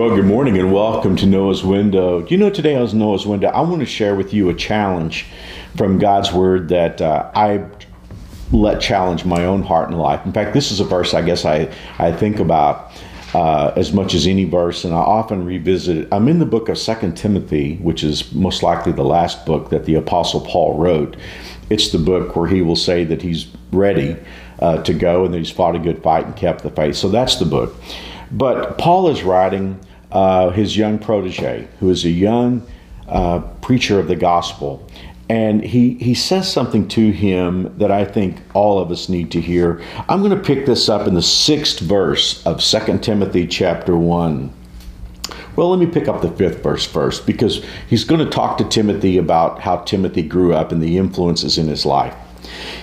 Well, good morning and welcome to Noah's Window. You know, today on Noah's Window, I want to share with you a challenge from God's Word that uh, I let challenge my own heart and life. In fact, this is a verse I guess I, I think about uh, as much as any verse, and I often revisit it. I'm in the book of Second Timothy, which is most likely the last book that the Apostle Paul wrote. It's the book where he will say that he's ready uh, to go and that he's fought a good fight and kept the faith. So that's the book. But Paul is writing uh, his young protege, who is a young uh, preacher of the gospel. And he, he says something to him that I think all of us need to hear. I'm going to pick this up in the sixth verse of 2 Timothy chapter 1. Well, let me pick up the fifth verse first because he's going to talk to Timothy about how Timothy grew up and the influences in his life.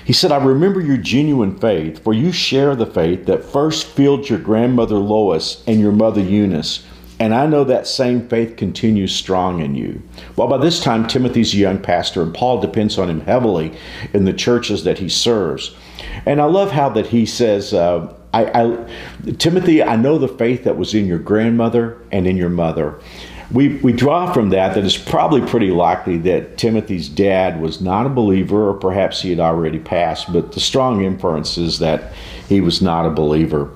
He said, I remember your genuine faith, for you share the faith that first filled your grandmother Lois and your mother Eunice. And I know that same faith continues strong in you. Well, by this time, Timothy's a young pastor, and Paul depends on him heavily in the churches that he serves. And I love how that he says, uh, I, I, Timothy, I know the faith that was in your grandmother and in your mother we, we draw from that that it's probably pretty likely that Timothy's dad was not a believer, or perhaps he had already passed, but the strong inference is that he was not a believer.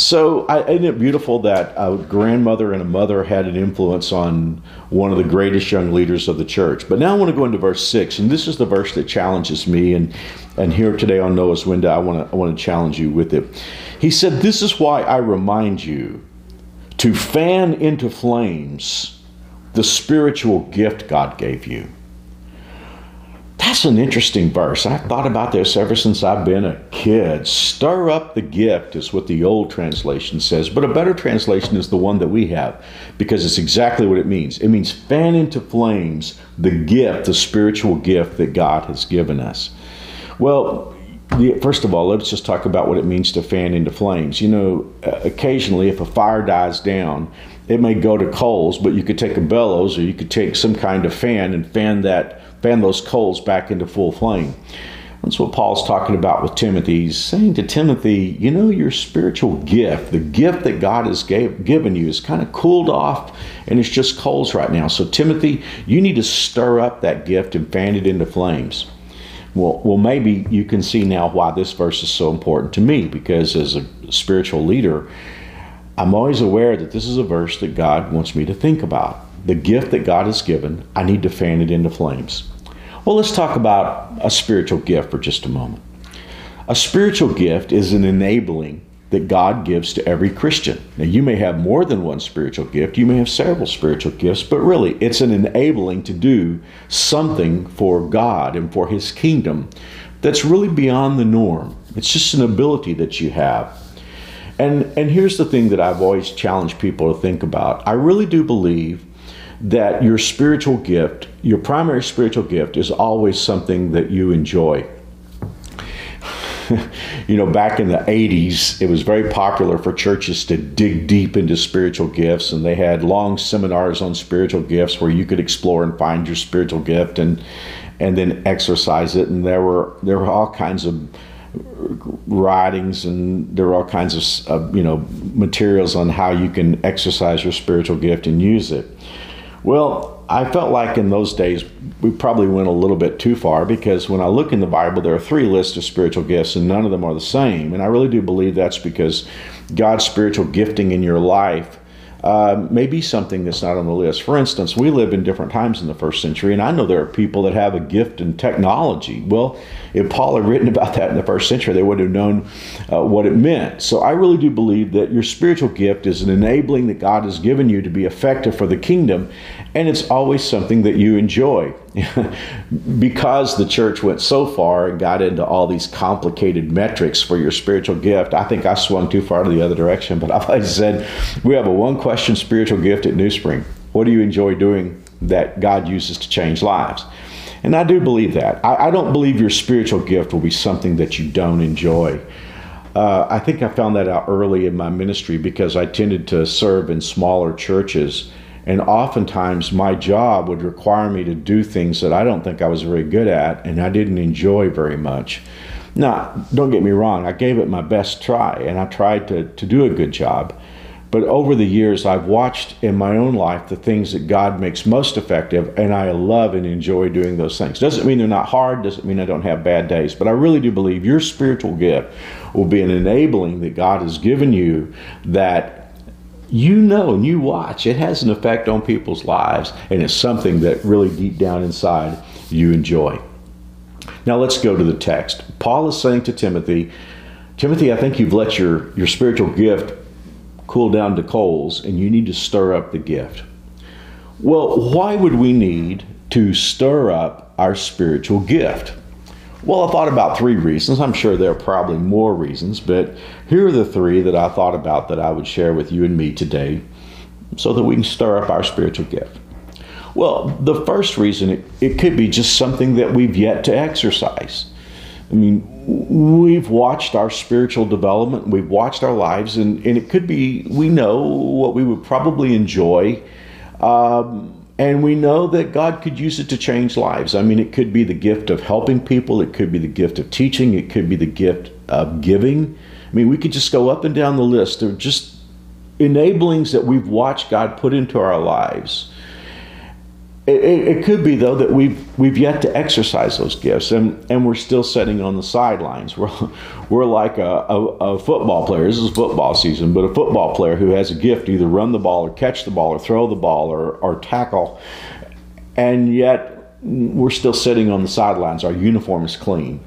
So, I, isn't it beautiful that a grandmother and a mother had an influence on one of the greatest young leaders of the church? But now I want to go into verse 6, and this is the verse that challenges me. And, and here today on Noah's Window, I want, to, I want to challenge you with it. He said, This is why I remind you to fan into flames the spiritual gift God gave you. That's an interesting verse. I've thought about this ever since I've been a kid. Stir up the gift is what the old translation says, but a better translation is the one that we have because it's exactly what it means. It means fan into flames the gift, the spiritual gift that God has given us. Well, first of all, let's just talk about what it means to fan into flames. You know, uh, occasionally, if a fire dies down, it may go to coals, but you could take a bellows or you could take some kind of fan and fan that fan those coals back into full flame. That's what Paul's talking about with Timothy. He's saying to Timothy, you know, your spiritual gift, the gift that God has gave, given you, is kind of cooled off and it's just coals right now. So, Timothy, you need to stir up that gift and fan it into flames. Well, well, maybe you can see now why this verse is so important to me because as a spiritual leader, I'm always aware that this is a verse that God wants me to think about. The gift that God has given, I need to fan it into flames. Well, let's talk about a spiritual gift for just a moment. A spiritual gift is an enabling that God gives to every Christian. Now, you may have more than one spiritual gift, you may have several spiritual gifts, but really, it's an enabling to do something for God and for His kingdom that's really beyond the norm. It's just an ability that you have. And, and here's the thing that I've always challenged people to think about I really do believe that your spiritual gift, your primary spiritual gift, is always something that you enjoy. you know, back in the 80s, it was very popular for churches to dig deep into spiritual gifts, and they had long seminars on spiritual gifts where you could explore and find your spiritual gift and and then exercise it. And there were there were all kinds of writings and there were all kinds of uh, you know materials on how you can exercise your spiritual gift and use it. Well, I felt like in those days we probably went a little bit too far because when I look in the Bible, there are three lists of spiritual gifts and none of them are the same. And I really do believe that's because God's spiritual gifting in your life uh, may be something that's not on the list. For instance, we live in different times in the first century, and I know there are people that have a gift in technology. Well, if Paul had written about that in the first century, they would have known uh, what it meant. So I really do believe that your spiritual gift is an enabling that God has given you to be effective for the kingdom, and it's always something that you enjoy. because the church went so far and got into all these complicated metrics for your spiritual gift, I think I swung too far to the other direction. But I've always said we have a one question spiritual gift at New Spring. What do you enjoy doing that God uses to change lives? And I do believe that. I, I don't believe your spiritual gift will be something that you don't enjoy. Uh, I think I found that out early in my ministry because I tended to serve in smaller churches and oftentimes my job would require me to do things that I don't think I was very good at and I didn't enjoy very much. Now, don't get me wrong, I gave it my best try and I tried to, to do a good job. But over the years, I've watched in my own life the things that God makes most effective, and I love and enjoy doing those things. Doesn't mean they're not hard, doesn't mean I don't have bad days, but I really do believe your spiritual gift will be an enabling that God has given you that you know and you watch. It has an effect on people's lives, and it's something that really deep down inside you enjoy. Now let's go to the text. Paul is saying to Timothy, Timothy, I think you've let your, your spiritual gift cool down to coals and you need to stir up the gift. Well, why would we need to stir up our spiritual gift? Well, I thought about three reasons. I'm sure there are probably more reasons, but here are the three that I thought about that I would share with you and me today so that we can stir up our spiritual gift. Well, the first reason, it, it could be just something that we've yet to exercise. I mean, we've watched our spiritual development, we've watched our lives, and, and it could be we know what we would probably enjoy. Um, and we know that God could use it to change lives. I mean, it could be the gift of helping people, it could be the gift of teaching, it could be the gift of giving. I mean, we could just go up and down the list of just enablings that we've watched God put into our lives it, it, could be though that we've we've yet to exercise those gifts, and, and we're still sitting on the sidelines. We're we're like a, a, a, football player. This is football season, but a football player who has a gift either run the ball or catch the ball or throw the ball or, or tackle, and yet we're still sitting on the sidelines. Our uniform is clean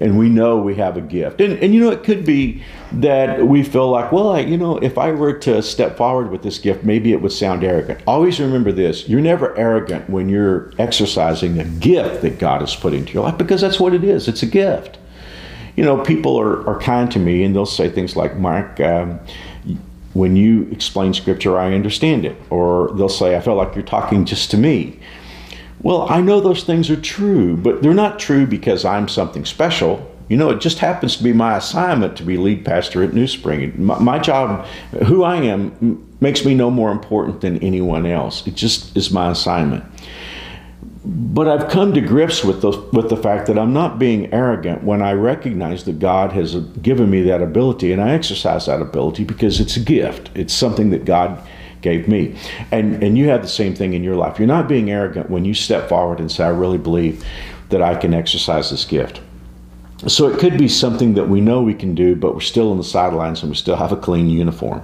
and we know we have a gift. And, and you know, it could be that we feel like, well, I, you know, if I were to step forward with this gift, maybe it would sound arrogant. Always remember this you're never arrogant when you're exercising a gift that God has put into your life because that's what it is it's a gift. You know, people are, are kind to me and they'll say things like, Mark, um, when you explain scripture, I understand it. Or they'll say, I feel like you're talking just to me. Well, I know those things are true, but they're not true because I'm something special. You know, it just happens to be my assignment to be lead pastor at New Spring. My, my, job, who I am, makes me no more important than anyone else. It just is my assignment. But I've come to grips with the, with the fact that I'm not being arrogant when I recognize that God has given me that ability and I exercise that ability because it's a gift. It's something that God gave me. And and you have the same thing in your life. You're not being arrogant when you step forward and say, I really believe that I can exercise this gift. So it could be something that we know we can do, but we're still on the sidelines and we still have a clean uniform.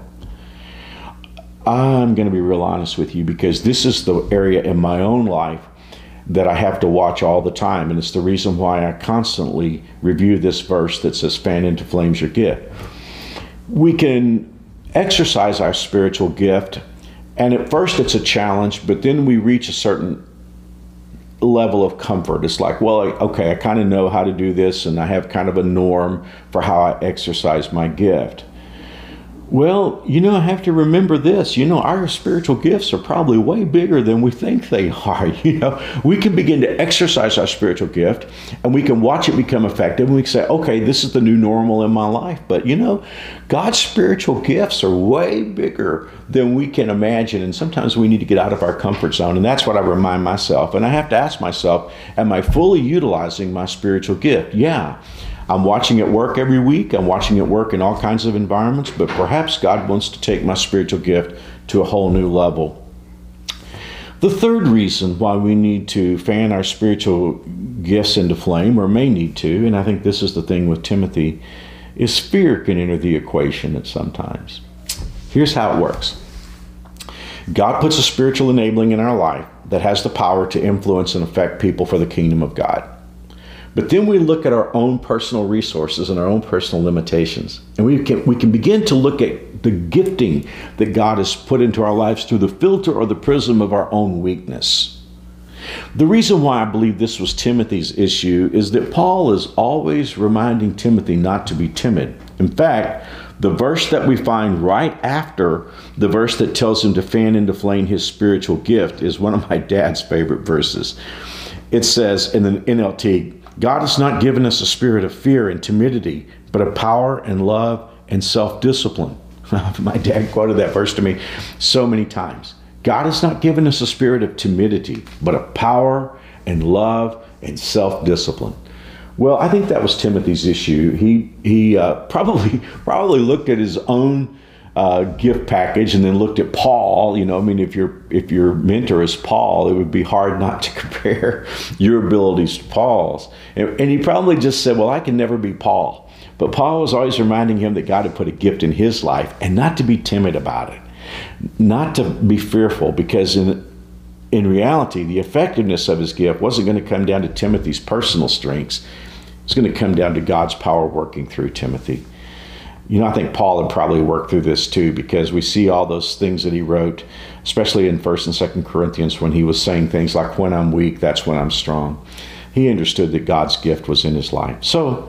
I'm going to be real honest with you because this is the area in my own life that I have to watch all the time. And it's the reason why I constantly review this verse that says, Fan into flames your gift. We can exercise our spiritual gift and at first, it's a challenge, but then we reach a certain level of comfort. It's like, well, okay, I kind of know how to do this, and I have kind of a norm for how I exercise my gift. Well, you know, I have to remember this. You know, our spiritual gifts are probably way bigger than we think they are. You know, we can begin to exercise our spiritual gift and we can watch it become effective and we can say, okay, this is the new normal in my life. But, you know, God's spiritual gifts are way bigger than we can imagine. And sometimes we need to get out of our comfort zone. And that's what I remind myself. And I have to ask myself, am I fully utilizing my spiritual gift? Yeah. I'm watching it work every week. I'm watching it work in all kinds of environments, but perhaps God wants to take my spiritual gift to a whole new level. The third reason why we need to fan our spiritual gifts into flame, or may need to, and I think this is the thing with Timothy, is fear can enter the equation at sometimes. Here's how it works God puts a spiritual enabling in our life that has the power to influence and affect people for the kingdom of God. But then we look at our own personal resources and our own personal limitations. And we can, we can begin to look at the gifting that God has put into our lives through the filter or the prism of our own weakness. The reason why I believe this was Timothy's issue is that Paul is always reminding Timothy not to be timid. In fact, the verse that we find right after the verse that tells him to fan into flame his spiritual gift is one of my dad's favorite verses. It says in the NLT, God has not given us a spirit of fear and timidity, but of power and love and self discipline. My dad quoted that verse to me so many times. God has not given us a spirit of timidity, but of power and love and self discipline. Well, I think that was Timothy's issue. He he uh, probably probably looked at his own uh, gift package and then looked at Paul, you know, I mean, if your if your mentor is Paul, it would be hard not to compare your abilities to Paul's. And, and he probably just said, "Well, I can never be Paul." But Paul was always reminding him that God had put a gift in his life, and not to be timid about it, not to be fearful, because in in reality, the effectiveness of his gift wasn't going to come down to Timothy's personal strengths. It's going to come down to God's power working through Timothy. You know, I think Paul had probably worked through this too because we see all those things that he wrote, especially in 1st and 2nd Corinthians when he was saying things like, When I'm weak, that's when I'm strong. He understood that God's gift was in his life. So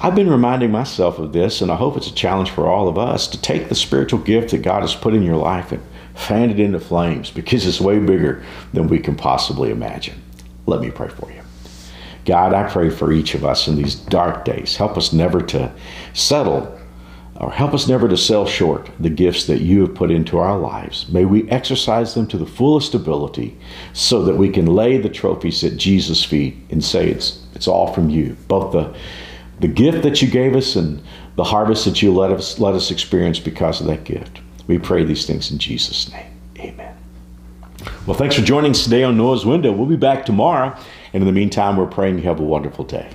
I've been reminding myself of this, and I hope it's a challenge for all of us to take the spiritual gift that God has put in your life and fan it into flames because it's way bigger than we can possibly imagine. Let me pray for you. God, I pray for each of us in these dark days. Help us never to settle or help us never to sell short the gifts that you have put into our lives. May we exercise them to the fullest ability so that we can lay the trophies at Jesus' feet and say it's it's all from you. Both the the gift that you gave us and the harvest that you let us let us experience because of that gift. We pray these things in Jesus' name. Amen. Well, thanks for joining us today on Noah's Window. We'll be back tomorrow. And in the meantime, we're praying you have a wonderful day.